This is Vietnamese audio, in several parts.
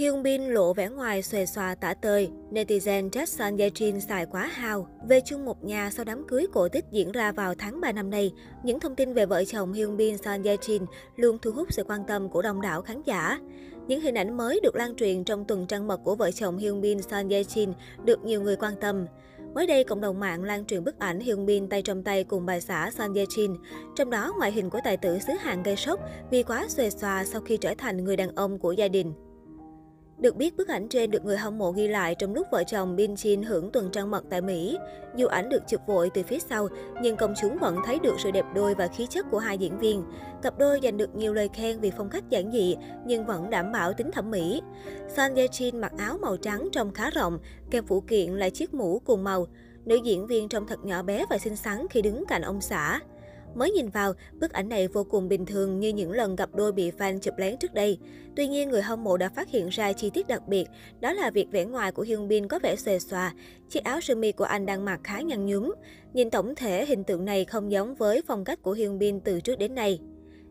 Hyun Bin lộ vẻ ngoài xòe xòa tả tơi, netizen trách Son Ye Jin xài quá hào. Về chung một nhà sau đám cưới cổ tích diễn ra vào tháng 3 năm nay, những thông tin về vợ chồng Hyun Bin Son Ye Jin luôn thu hút sự quan tâm của đông đảo khán giả. Những hình ảnh mới được lan truyền trong tuần trăng mật của vợ chồng Hyun Bin Son Ye Jin được nhiều người quan tâm. Mới đây, cộng đồng mạng lan truyền bức ảnh Hyun Bin tay trong tay cùng bà xã Son Ye Jin. Trong đó, ngoại hình của tài tử xứ Hàn gây sốc vì quá xuề xòa sau khi trở thành người đàn ông của gia đình. Được biết, bức ảnh trên được người hâm mộ ghi lại trong lúc vợ chồng Bin Jin hưởng tuần trăng mật tại Mỹ. Dù ảnh được chụp vội từ phía sau, nhưng công chúng vẫn thấy được sự đẹp đôi và khí chất của hai diễn viên. Cặp đôi giành được nhiều lời khen vì phong cách giản dị, nhưng vẫn đảm bảo tính thẩm mỹ. Son Ye Jin mặc áo màu trắng trông khá rộng, kèm phụ kiện là chiếc mũ cùng màu. Nữ diễn viên trông thật nhỏ bé và xinh xắn khi đứng cạnh ông xã. Mới nhìn vào, bức ảnh này vô cùng bình thường như những lần gặp đôi bị fan chụp lén trước đây. Tuy nhiên, người hâm mộ đã phát hiện ra chi tiết đặc biệt, đó là việc vẻ ngoài của Hyun Bin có vẻ xòe xòa. Chiếc áo sơ mi của anh đang mặc khá nhăn nhúm. Nhìn tổng thể, hình tượng này không giống với phong cách của Hyun Bin từ trước đến nay.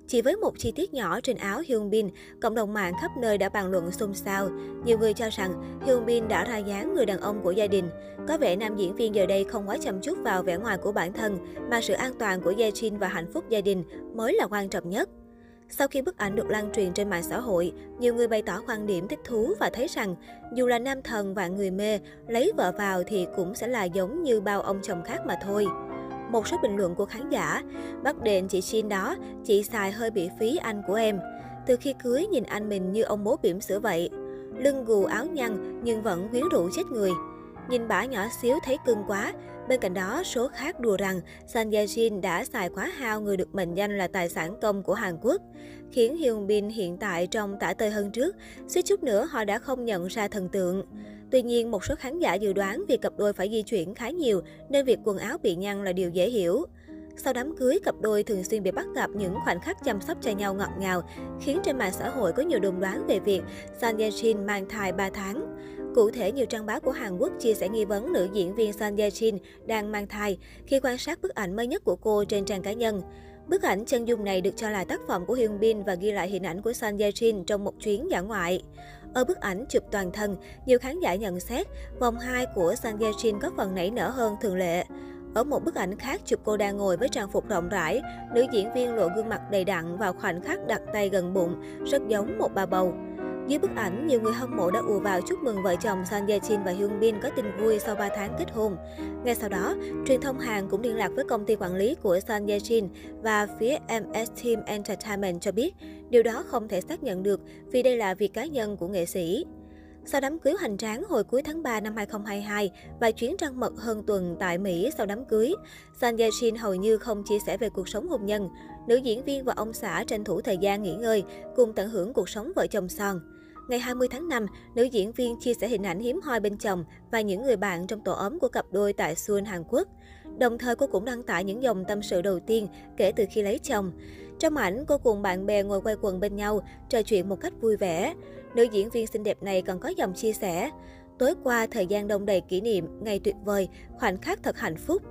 Chỉ với một chi tiết nhỏ trên áo Hyun Bin, cộng đồng mạng khắp nơi đã bàn luận xôn xao. Nhiều người cho rằng Hyun Bin đã ra dáng người đàn ông của gia đình. Có vẻ nam diễn viên giờ đây không quá chăm chút vào vẻ ngoài của bản thân, mà sự an toàn của Ye Jin và hạnh phúc gia đình mới là quan trọng nhất. Sau khi bức ảnh được lan truyền trên mạng xã hội, nhiều người bày tỏ quan điểm thích thú và thấy rằng dù là nam thần và người mê, lấy vợ vào thì cũng sẽ là giống như bao ông chồng khác mà thôi. Một số bình luận của khán giả, bắt đền chị Shin đó, chị xài hơi bị phí anh của em. Từ khi cưới nhìn anh mình như ông bố bỉm sữa vậy. Lưng gù áo nhăn nhưng vẫn quyến rũ chết người. Nhìn bả nhỏ xíu thấy cưng quá. Bên cạnh đó, số khác đùa rằng San Ye Jin đã xài quá hao người được mệnh danh là tài sản công của Hàn Quốc, khiến Hyun Bin hiện tại trông tả tơi hơn trước. Suýt chút nữa họ đã không nhận ra thần tượng. Tuy nhiên, một số khán giả dự đoán việc cặp đôi phải di chuyển khá nhiều, nên việc quần áo bị nhăn là điều dễ hiểu. Sau đám cưới, cặp đôi thường xuyên bị bắt gặp những khoảnh khắc chăm sóc cho nhau ngọt ngào, khiến trên mạng xã hội có nhiều đồn đoán về việc Son Ye Jin mang thai 3 tháng. Cụ thể, nhiều trang báo của Hàn Quốc chia sẻ nghi vấn nữ diễn viên Son Ye Jin đang mang thai khi quan sát bức ảnh mới nhất của cô trên trang cá nhân. Bức ảnh chân dung này được cho là tác phẩm của Hyun Bin và ghi lại hình ảnh của Son Ye Jin trong một chuyến dã ngoại. Ở bức ảnh chụp toàn thân, nhiều khán giả nhận xét vòng 2 của Sang Ye Jin có phần nảy nở hơn thường lệ. Ở một bức ảnh khác chụp cô đang ngồi với trang phục rộng rãi, nữ diễn viên lộ gương mặt đầy đặn vào khoảnh khắc đặt tay gần bụng, rất giống một bà bầu. Dưới bức ảnh, nhiều người hâm mộ đã ùa vào chúc mừng vợ chồng Son Ye Jin và Hyun Bin có tin vui sau 3 tháng kết hôn. Ngay sau đó, truyền thông Hàn cũng liên lạc với công ty quản lý của Son Ye Jin và phía MS Team Entertainment cho biết điều đó không thể xác nhận được vì đây là việc cá nhân của nghệ sĩ. Sau đám cưới hoành tráng hồi cuối tháng 3 năm 2022 và chuyến trăng mật hơn tuần tại Mỹ sau đám cưới, San Ye hầu như không chia sẻ về cuộc sống hôn nhân. Nữ diễn viên và ông xã tranh thủ thời gian nghỉ ngơi, cùng tận hưởng cuộc sống vợ chồng son. Ngày 20 tháng 5, nữ diễn viên chia sẻ hình ảnh hiếm hoi bên chồng và những người bạn trong tổ ấm của cặp đôi tại Seoul, Hàn Quốc. Đồng thời cô cũng đăng tải những dòng tâm sự đầu tiên kể từ khi lấy chồng. Trong ảnh, cô cùng bạn bè ngồi quay quần bên nhau, trò chuyện một cách vui vẻ. Nữ diễn viên xinh đẹp này còn có dòng chia sẻ. Tối qua, thời gian đông đầy kỷ niệm, ngày tuyệt vời, khoảnh khắc thật hạnh phúc.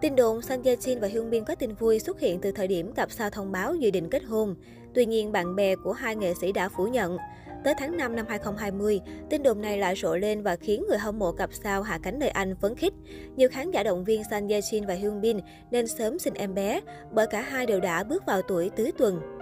Tin đồn Sang Ye Jin và Hyun Bin có tin vui xuất hiện từ thời điểm cặp sao thông báo dự định kết hôn. Tuy nhiên, bạn bè của hai nghệ sĩ đã phủ nhận. Tới tháng 5 năm 2020, tin đồn này lại rộ lên và khiến người hâm mộ cặp sao hạ cánh nơi Anh phấn khích. Nhiều khán giả động viên San Ye Jin và Hyun Bin nên sớm sinh em bé, bởi cả hai đều đã bước vào tuổi tứ tuần.